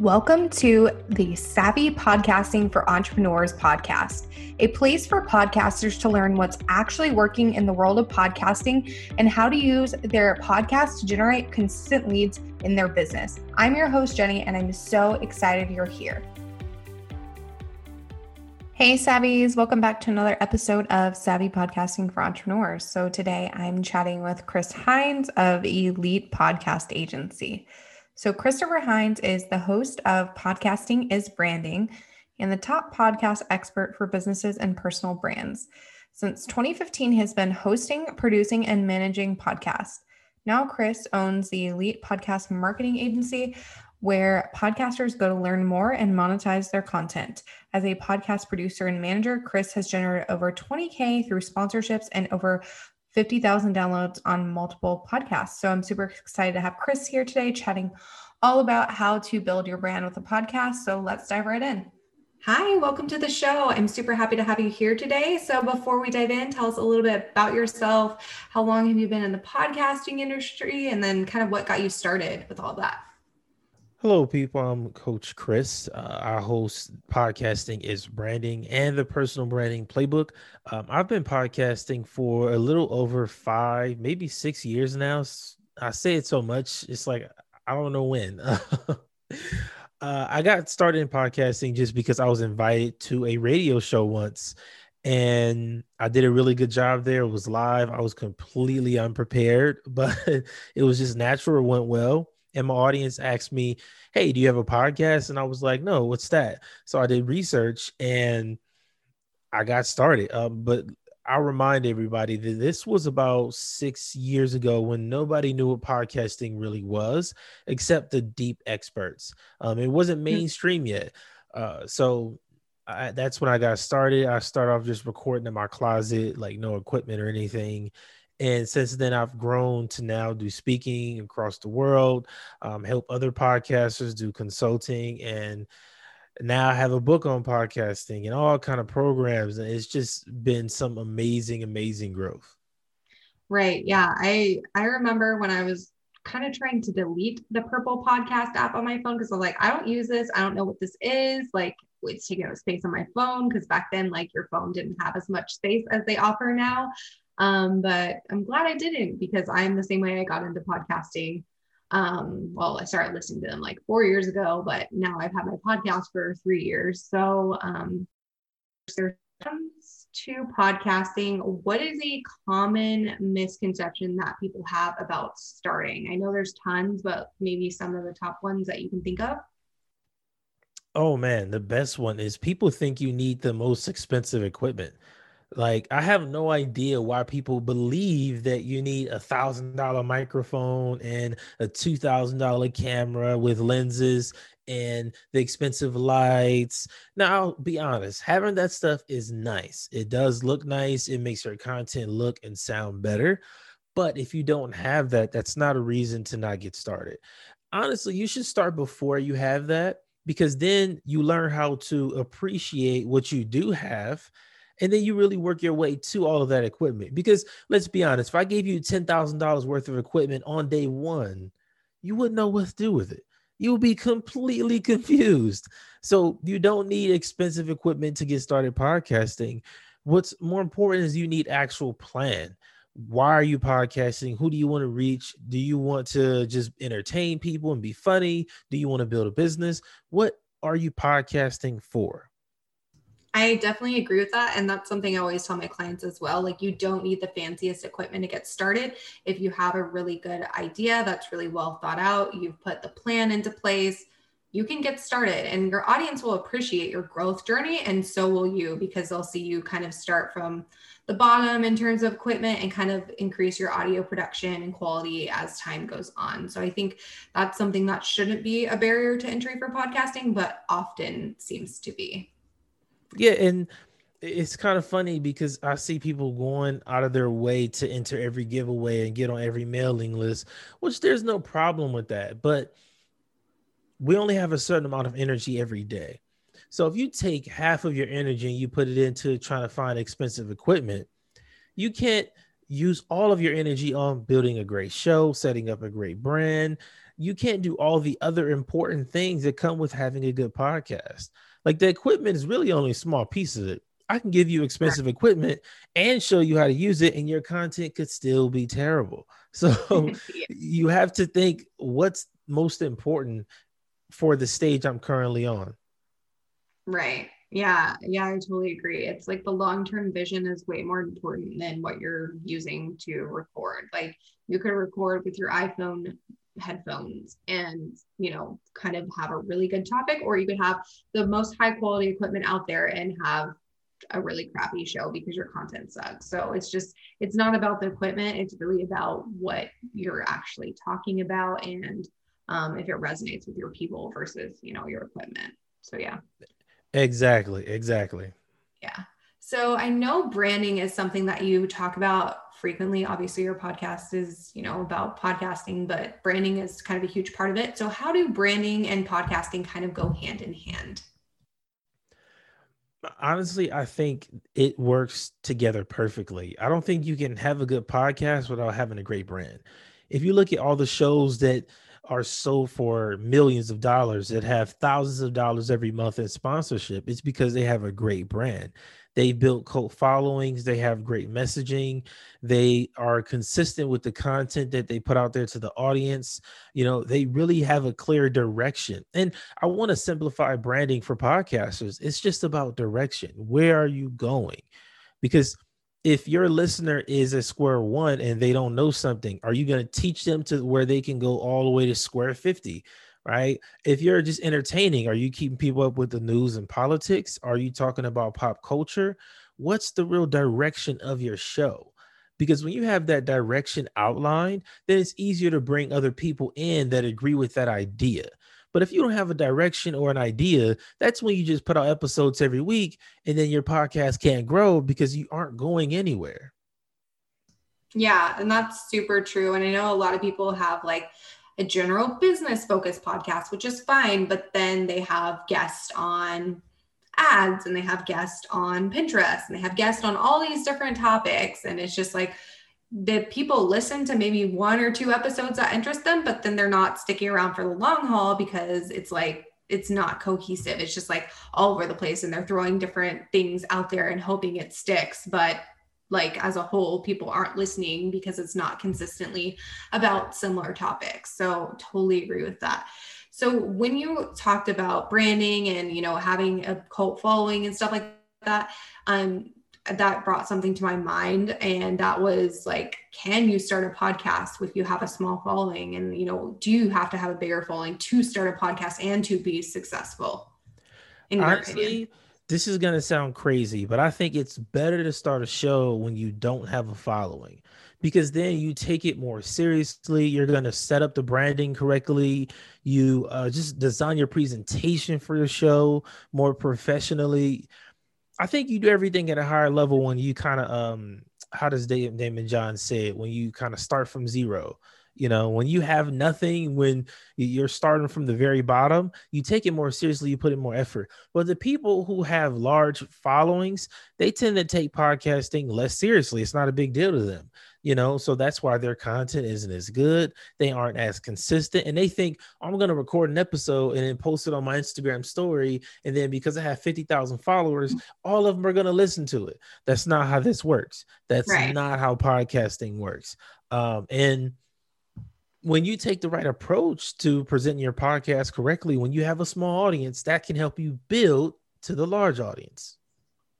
Welcome to the Savvy Podcasting for Entrepreneurs podcast, a place for podcasters to learn what's actually working in the world of podcasting and how to use their podcast to generate consistent leads in their business. I'm your host, Jenny, and I'm so excited you're here. Hey, Savvies, welcome back to another episode of Savvy Podcasting for Entrepreneurs. So, today I'm chatting with Chris Hines of Elite Podcast Agency. So, Christopher Hines is the host of Podcasting is Branding and the top podcast expert for businesses and personal brands. Since 2015, he has been hosting, producing, and managing podcasts. Now, Chris owns the Elite Podcast Marketing Agency, where podcasters go to learn more and monetize their content. As a podcast producer and manager, Chris has generated over 20K through sponsorships and over 50,000 downloads on multiple podcasts. So I'm super excited to have Chris here today chatting all about how to build your brand with a podcast. So let's dive right in. Hi, welcome to the show. I'm super happy to have you here today. So, before we dive in, tell us a little bit about yourself. How long have you been in the podcasting industry? And then, kind of what got you started with all that? Hello, people. I'm Coach Chris. Uh, host podcasting is branding and the personal branding playbook. Um, I've been podcasting for a little over five, maybe six years now. I say it so much, it's like I don't know when. uh, I got started in podcasting just because I was invited to a radio show once, and I did a really good job there. It was live. I was completely unprepared, but it was just natural. It went well and my audience asked me, Hey, do you have a podcast? And I was like, No, what's that? So I did research and I got started. Um, but I'll remind everybody that this was about six years ago when nobody knew what podcasting really was, except the deep experts. Um, it wasn't hmm. mainstream yet. Uh, so I, that's when I got started. I started off just recording in my closet, like no equipment or anything. And since then, I've grown to now do speaking across the world, um, help other podcasters do consulting, and now I have a book on podcasting and all kind of programs. And it's just been some amazing, amazing growth. Right. Yeah. I I remember when I was kind of trying to delete the purple podcast app on my phone because I was like, I don't use this. I don't know what this is. Like it's taking up space on my phone because back then, like your phone didn't have as much space as they offer now. Um, but I'm glad I didn't because I'm the same way I got into podcasting. Um, well, I started listening to them like four years ago, but now I've had my podcast for three years. So um, there's to podcasting. What is a common misconception that people have about starting? I know there's tons, but maybe some of the top ones that you can think of. Oh man, the best one is people think you need the most expensive equipment. Like I have no idea why people believe that you need a thousand dollar microphone and a two thousand dollar camera with lenses and the expensive lights. Now, I'll be honest, having that stuff is nice. It does look nice. It makes your content look and sound better. But if you don't have that, that's not a reason to not get started. Honestly, you should start before you have that because then you learn how to appreciate what you do have and then you really work your way to all of that equipment. Because let's be honest, if I gave you ten thousand dollars worth of equipment on day one, you wouldn't know what to do with it. You would be completely confused. So you don't need expensive equipment to get started podcasting. What's more important is you need actual plan. Why are you podcasting? Who do you want to reach? Do you want to just entertain people and be funny? Do you want to build a business? What are you podcasting for? I definitely agree with that. And that's something I always tell my clients as well. Like, you don't need the fanciest equipment to get started. If you have a really good idea that's really well thought out, you've put the plan into place, you can get started and your audience will appreciate your growth journey. And so will you because they'll see you kind of start from the bottom in terms of equipment and kind of increase your audio production and quality as time goes on. So I think that's something that shouldn't be a barrier to entry for podcasting, but often seems to be. Yeah, and it's kind of funny because I see people going out of their way to enter every giveaway and get on every mailing list, which there's no problem with that. But we only have a certain amount of energy every day. So if you take half of your energy and you put it into trying to find expensive equipment, you can't use all of your energy on building a great show, setting up a great brand. You can't do all the other important things that come with having a good podcast. Like the equipment is really only a small piece of it. I can give you expensive equipment and show you how to use it, and your content could still be terrible. So yeah. you have to think what's most important for the stage I'm currently on. Right. Yeah. Yeah. I totally agree. It's like the long term vision is way more important than what you're using to record. Like you could record with your iPhone headphones and you know kind of have a really good topic or you could have the most high quality equipment out there and have a really crappy show because your content sucks. So it's just it's not about the equipment. It's really about what you're actually talking about and um, if it resonates with your people versus you know your equipment. So yeah. Exactly exactly. Yeah. So I know branding is something that you talk about frequently. Obviously, your podcast is, you know, about podcasting, but branding is kind of a huge part of it. So how do branding and podcasting kind of go hand in hand? Honestly, I think it works together perfectly. I don't think you can have a good podcast without having a great brand. If you look at all the shows that are sold for millions of dollars that have thousands of dollars every month in sponsorship, it's because they have a great brand. They built cult followings. They have great messaging. They are consistent with the content that they put out there to the audience. You know, they really have a clear direction. And I want to simplify branding for podcasters. It's just about direction. Where are you going? Because if your listener is at square one and they don't know something, are you going to teach them to where they can go all the way to square 50? Right? If you're just entertaining, are you keeping people up with the news and politics? Are you talking about pop culture? What's the real direction of your show? Because when you have that direction outlined, then it's easier to bring other people in that agree with that idea. But if you don't have a direction or an idea, that's when you just put out episodes every week and then your podcast can't grow because you aren't going anywhere. Yeah, and that's super true. And I know a lot of people have like a general business focused podcast, which is fine. But then they have guests on ads and they have guests on Pinterest and they have guests on all these different topics. And it's just like the people listen to maybe one or two episodes that interest them, but then they're not sticking around for the long haul because it's like, it's not cohesive. It's just like all over the place and they're throwing different things out there and hoping it sticks. But like as a whole people aren't listening because it's not consistently about similar topics. So totally agree with that. So when you talked about branding and you know having a cult following and stuff like that um that brought something to my mind and that was like can you start a podcast if you have a small following? And you know do you have to have a bigger following to start a podcast and to be successful in your Honestly, opinion? This is going to sound crazy, but I think it's better to start a show when you don't have a following because then you take it more seriously. You're going to set up the branding correctly. You uh, just design your presentation for your show more professionally. I think you do everything at a higher level when you kind of, um, how does Daymond John say it? When you kind of start from zero you know, when you have nothing, when you're starting from the very bottom, you take it more seriously, you put in more effort. But the people who have large followings, they tend to take podcasting less seriously. It's not a big deal to them, you know, so that's why their content isn't as good. They aren't as consistent. And they think, I'm going to record an episode and then post it on my Instagram story. And then because I have 50,000 followers, all of them are going to listen to it. That's not how this works. That's right. not how podcasting works. Um, and when you take the right approach to presenting your podcast correctly, when you have a small audience, that can help you build to the large audience.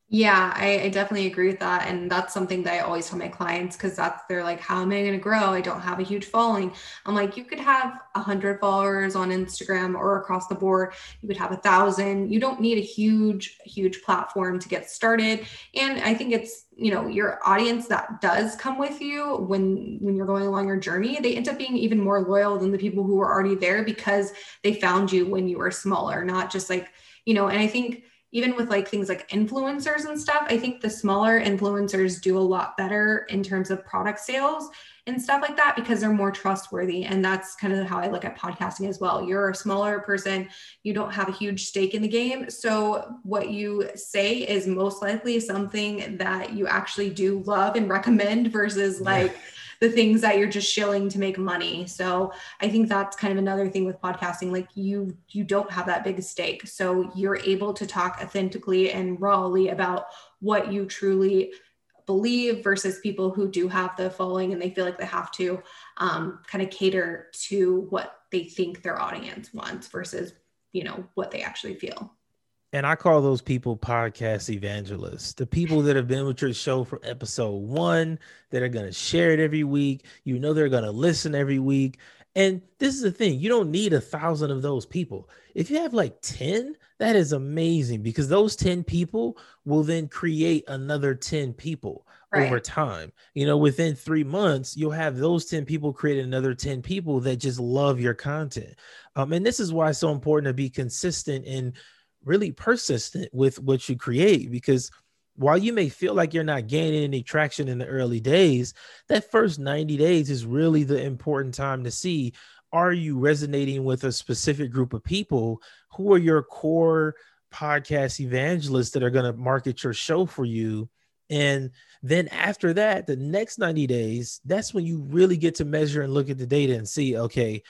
Yeah, I, I, definitely agree with that. And that's something that I always tell my clients because that's they're like, how am I going to grow? I don't have a huge following. I'm like, you could have a hundred followers on Instagram or across the board. You could have a thousand. You don't need a huge, huge platform to get started. And I think it's, you know, your audience that does come with you when when you're going along your journey, they end up being even more loyal than the people who were already there because they found you when you were smaller, not just like, you know, and I think even with like things like influencers and stuff, I think the smaller influencers do a lot better in terms of product sales and stuff like that because they're more trustworthy. And that's kind of how I look at podcasting as well. You're a smaller person, you don't have a huge stake in the game. So what you say is most likely something that you actually do love and recommend versus like, the things that you're just shilling to make money. So I think that's kind of another thing with podcasting. Like you, you don't have that big stake. So you're able to talk authentically and rawly about what you truly believe versus people who do have the following and they feel like they have to um, kind of cater to what they think their audience wants versus you know what they actually feel and I call those people podcast evangelists, the people that have been with your show from episode one, that are going to share it every week. You know, they're going to listen every week. And this is the thing you don't need a thousand of those people. If you have like 10, that is amazing because those 10 people will then create another 10 people right. over time. You know, within three months, you'll have those 10 people create another 10 people that just love your content. Um, and this is why it's so important to be consistent and really persistent with what you create because while you may feel like you're not gaining any traction in the early days, that first 90 days is really the important time to see are you resonating with a specific group of people? Who are your core podcast evangelists that are going to market your show for you? And then after that the next 90 days that's when you really get to measure and look at the data and see okay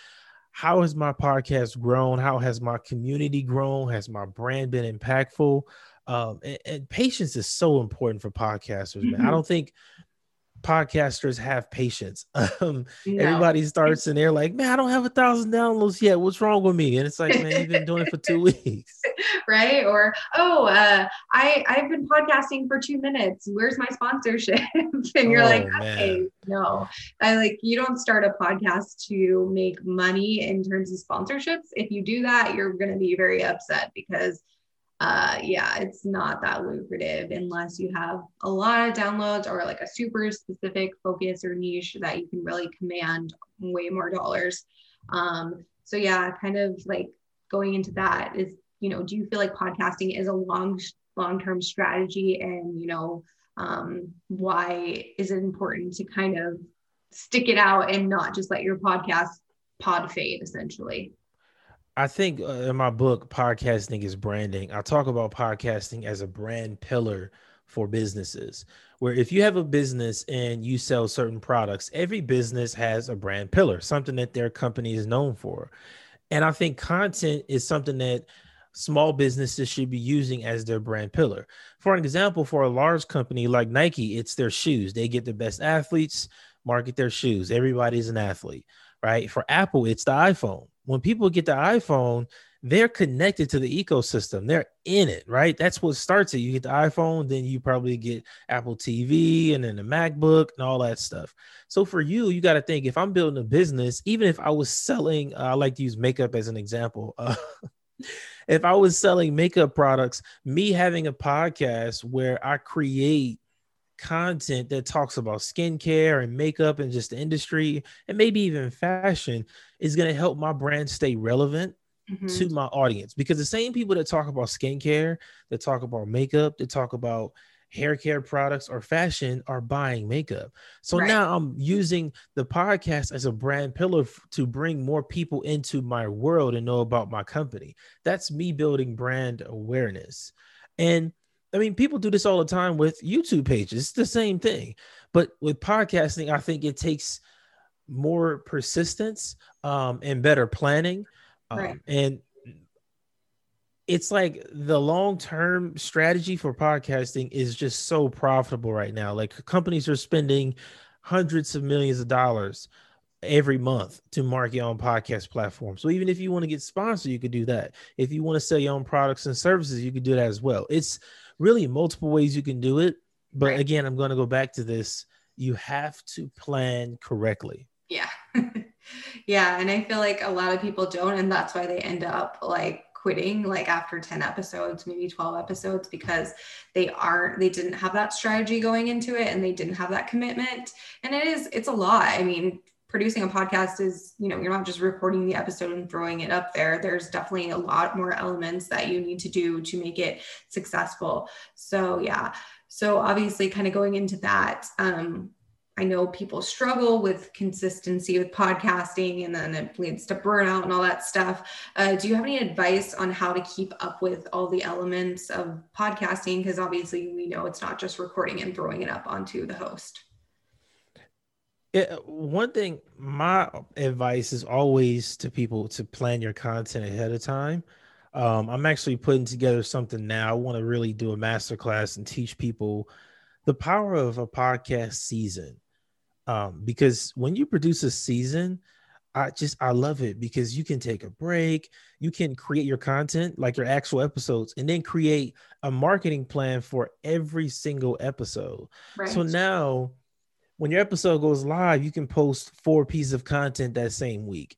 how has my podcast grown? How has my community grown? Has my brand been impactful? Um, and, and, patience is so important for podcasters, man. Mm-hmm. I don't think podcasters have patience. Um, no. Everybody starts and they're like, man, I don't have a thousand downloads yet. What's wrong with me? And it's like, man, you've been doing it for two weeks. right. Or, oh, uh, I, I've been podcasting for two minutes. Where's my sponsorship? and you're oh, like, okay, man. no. I like, you don't start a podcast to make money in terms of sponsorships. If you do that, you're going to be very upset because uh, yeah, it's not that lucrative unless you have a lot of downloads or like a super specific focus or niche that you can really command way more dollars. Um, so yeah, kind of like going into that is, you know, do you feel like podcasting is a long, long-term strategy and, you know, um, why is it important to kind of stick it out and not just let your podcast pod fade essentially? I think uh, in my book, Podcasting is Branding, I talk about podcasting as a brand pillar for businesses. Where if you have a business and you sell certain products, every business has a brand pillar, something that their company is known for. And I think content is something that small businesses should be using as their brand pillar. For an example, for a large company like Nike, it's their shoes. They get the best athletes, market their shoes. Everybody's an athlete, right? For Apple, it's the iPhone when people get the iPhone, they're connected to the ecosystem. They're in it, right? That's what starts it. You get the iPhone, then you probably get Apple TV and then the MacBook and all that stuff. So for you, you got to think if I'm building a business, even if I was selling, uh, I like to use makeup as an example. Uh, if I was selling makeup products, me having a podcast where I create content that talks about skincare and makeup and just the industry and maybe even fashion is going to help my brand stay relevant mm-hmm. to my audience because the same people that talk about skincare, that talk about makeup, that talk about hair care products or fashion are buying makeup. So right. now I'm using the podcast as a brand pillar f- to bring more people into my world and know about my company. That's me building brand awareness. And I mean, people do this all the time with YouTube pages. It's the same thing. But with podcasting, I think it takes more persistence um, and better planning. Um, right. And it's like the long term strategy for podcasting is just so profitable right now. Like companies are spending hundreds of millions of dollars every month to market on podcast platforms. So even if you want to get sponsored, you could do that. If you want to sell your own products and services, you could do that as well. It's really multiple ways you can do it. But right. again, I'm going to go back to this. You have to plan correctly. Yeah. yeah. And I feel like a lot of people don't. And that's why they end up like quitting like after 10 episodes maybe 12 episodes because they aren't they didn't have that strategy going into it and they didn't have that commitment and it is it's a lot i mean producing a podcast is, you know, you're not just recording the episode and throwing it up there. There's definitely a lot more elements that you need to do to make it successful. So, yeah. So, obviously, kind of going into that, um, I know people struggle with consistency with podcasting and then it leads to burnout and all that stuff. Uh, do you have any advice on how to keep up with all the elements of podcasting? Because obviously, we know it's not just recording and throwing it up onto the host. It, one thing, my advice is always to people to plan your content ahead of time. Um, I'm actually putting together something now. I want to really do a masterclass and teach people the power of a podcast season um, because when you produce a season i just i love it because you can take a break you can create your content like your actual episodes and then create a marketing plan for every single episode right. so now when your episode goes live you can post four pieces of content that same week.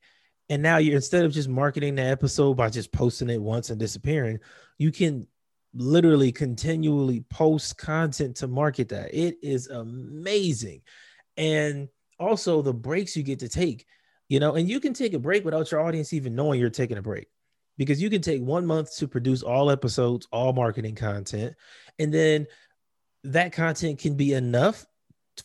And now you're instead of just marketing the episode by just posting it once and disappearing you can literally continually post content to market that. It is amazing. And also the breaks you get to take you know and you can take a break without your audience even knowing you're taking a break. Because you can take one month to produce all episodes all marketing content and then that content can be enough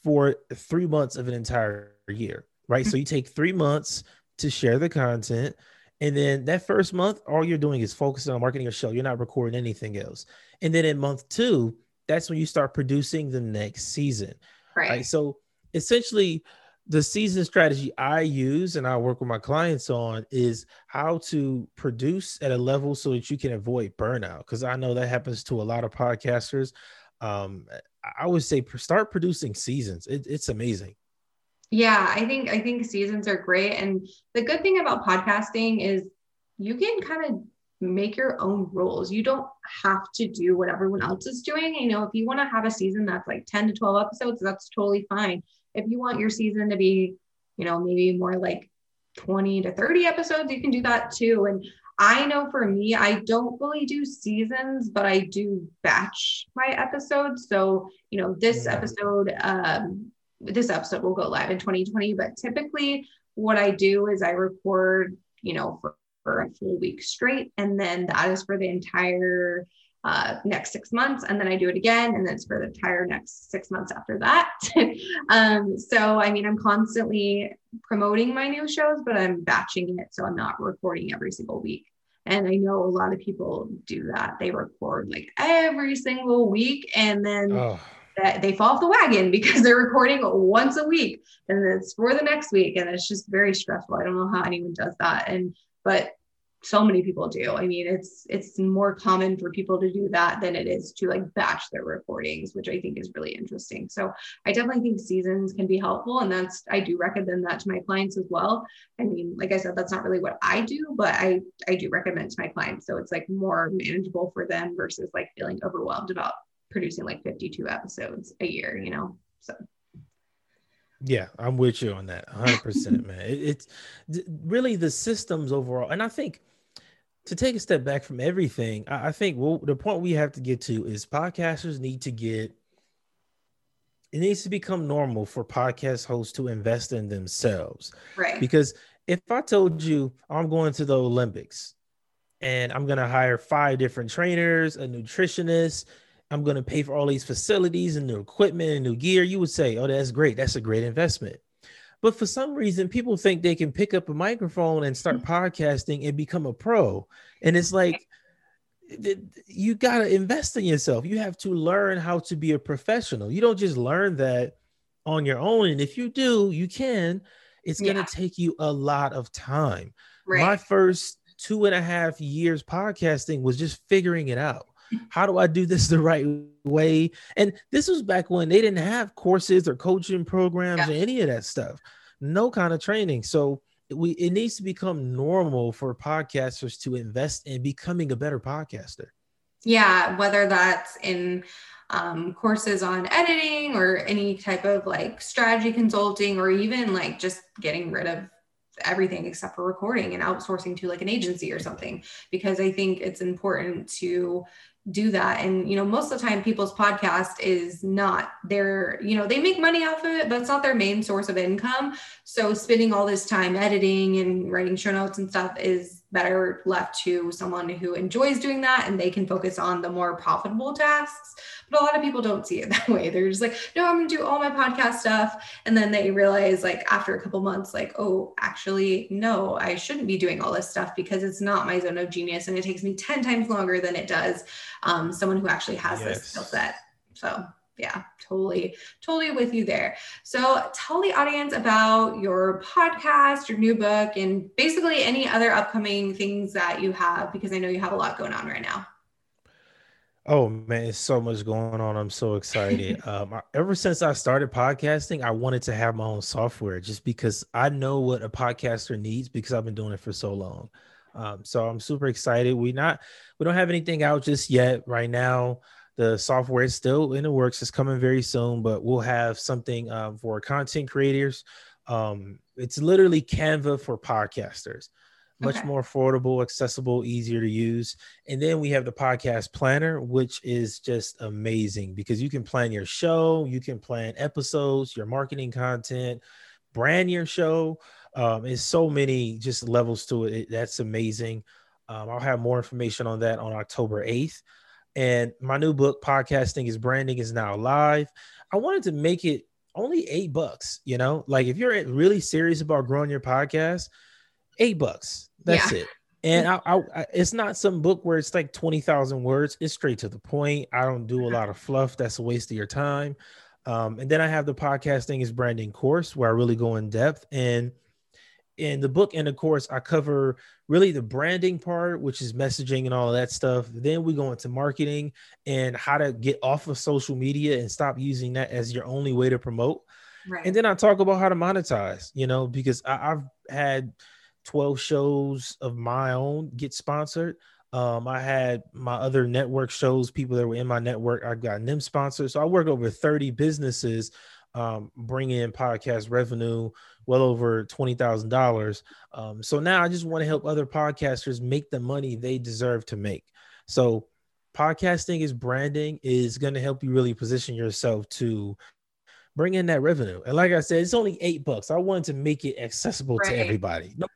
for three months of an entire year right so you take three months to share the content and then that first month all you're doing is focusing on marketing your show you're not recording anything else and then in month two that's when you start producing the next season right, right? so essentially the season strategy I use and I work with my clients on is how to produce at a level so that you can avoid burnout. Because I know that happens to a lot of podcasters. Um, I would say start producing seasons. It, it's amazing. Yeah, I think I think seasons are great, and the good thing about podcasting is you can kind of make your own rules. You don't have to do what everyone else is doing. You know, if you want to have a season that's like 10 to 12 episodes, that's totally fine if you want your season to be, you know, maybe more like 20 to 30 episodes, you can do that too. And I know for me, I don't really do seasons, but I do batch my episodes. So, you know, this episode, um, this episode will go live in 2020, but typically what I do is I record, you know, for, for a full week straight. And then that is for the entire uh, next six months and then I do it again and then it's for the entire next six months after that. um, so I mean I'm constantly promoting my new shows, but I'm batching it so I'm not recording every single week. And I know a lot of people do that. They record like every single week and then oh. that they fall off the wagon because they're recording once a week and it's for the next week. And it's just very stressful. I don't know how anyone does that. And but so many people do. I mean, it's it's more common for people to do that than it is to like batch their recordings, which I think is really interesting. So I definitely think seasons can be helpful, and that's I do recommend that to my clients as well. I mean, like I said, that's not really what I do, but I I do recommend to my clients, so it's like more manageable for them versus like feeling overwhelmed about producing like 52 episodes a year, you know. So. Yeah, I'm with you on that 100%, man. It, it's really the systems overall. And I think to take a step back from everything, I, I think well, the point we have to get to is podcasters need to get it needs to become normal for podcast hosts to invest in themselves. Right. Because if I told you I'm going to the Olympics and I'm going to hire five different trainers, a nutritionist, I'm going to pay for all these facilities and new equipment and new gear, you would say, oh, that's great. That's a great investment. But for some reason, people think they can pick up a microphone and start mm-hmm. podcasting and become a pro. And it's like, you got to invest in yourself. You have to learn how to be a professional. You don't just learn that on your own. And if you do, you can. It's going to take you a lot of time. Right. My first two and a half years podcasting was just figuring it out. How do I do this the right way? And this was back when they didn't have courses or coaching programs yeah. or any of that stuff. No kind of training. So we it needs to become normal for podcasters to invest in becoming a better podcaster. Yeah, whether that's in um, courses on editing or any type of like strategy consulting or even like just getting rid of everything except for recording and outsourcing to like an agency or something because i think it's important to do that. And you know most of the time people's podcast is not their you know they make money off of it but it's not their main source of income. So spending all this time editing and writing show notes and stuff is better left to someone who enjoys doing that and they can focus on the more profitable tasks. But a lot of people don't see it that way. They're just like, no, I'm gonna do all my podcast stuff. And then they realize like after a couple months, like, oh, actually, no, I shouldn't be doing all this stuff because it's not my zone of genius and it takes me 10 times longer than it does um, someone who actually has yes. this skill set. So yeah, totally, totally with you there. So tell the audience about your podcast, your new book, and basically any other upcoming things that you have, because I know you have a lot going on right now. Oh man, it's so much going on. I'm so excited. um, I, ever since I started podcasting, I wanted to have my own software just because I know what a podcaster needs because I've been doing it for so long. Um, so I'm super excited. We not we don't have anything out just yet right now. The software is still in the works. It's coming very soon, but we'll have something um, for content creators. Um, it's literally Canva for podcasters. Much okay. more affordable, accessible, easier to use. And then we have the podcast planner, which is just amazing because you can plan your show, you can plan episodes, your marketing content, brand your show. Um, it's so many just levels to it. it that's amazing. Um, I'll have more information on that on October 8th. And my new book, Podcasting is Branding, is now live. I wanted to make it only eight bucks, you know, like if you're really serious about growing your podcast, eight bucks. That's yeah. it. And I, I, I, it's not some book where it's like 20,000 words. It's straight to the point. I don't do a lot of fluff. That's a waste of your time. Um, and then I have the podcasting is branding course where I really go in depth. And in the book and of course i cover really the branding part which is messaging and all of that stuff then we go into marketing and how to get off of social media and stop using that as your only way to promote right. and then i talk about how to monetize you know because I, have had 12 shows of my own get sponsored um, I had my other network shows, people that were in my network, I got them sponsored. So I work over 30 businesses um, bring in podcast revenue well over twenty thousand um, dollars. So now I just want to help other podcasters make the money they deserve to make. So podcasting is branding is going to help you really position yourself to bring in that revenue. And like I said, it's only eight bucks. I wanted to make it accessible right. to everybody. No,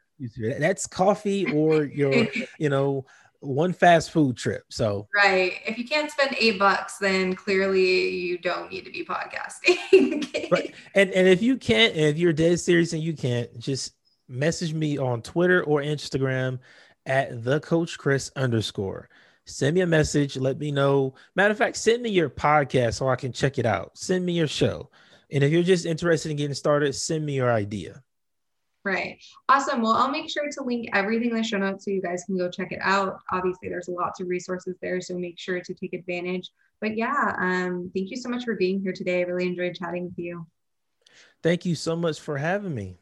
that's coffee or your, you know, one fast food trip. So right, if you can't spend eight bucks, then clearly you don't need to be podcasting. right, and and if you can't, and if you're dead serious and you can't, just message me on Twitter or Instagram at the Coach Chris underscore. Send me a message. Let me know. Matter of fact, send me your podcast so I can check it out. Send me your show. And if you're just interested in getting started, send me your idea. Right. Awesome. Well, I'll make sure to link everything in the show notes so you guys can go check it out. Obviously, there's lots of resources there, so make sure to take advantage. But yeah, um, thank you so much for being here today. I really enjoyed chatting with you. Thank you so much for having me.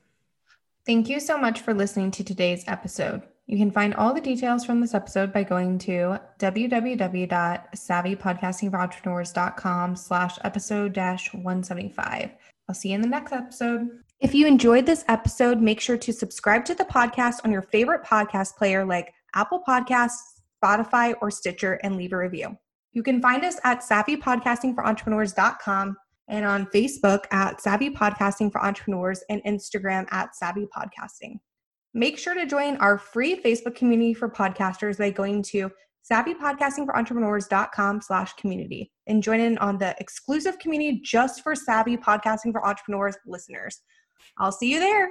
Thank you so much for listening to today's episode. You can find all the details from this episode by going to www.savvypodcastingforentrepreneurs.com slash episode dash 175. I'll see you in the next episode. If you enjoyed this episode, make sure to subscribe to the podcast on your favorite podcast player like Apple Podcasts, Spotify, or Stitcher and leave a review. You can find us at savvypodcastingforentrepreneurs.com and on Facebook at Savvy Podcasting for Entrepreneurs and Instagram at Savvy Podcasting. Make sure to join our free Facebook community for podcasters by going to savvypodcastingforentrepreneurs.com slash community and join in on the exclusive community just for savvy podcasting for entrepreneurs listeners. I'll see you there.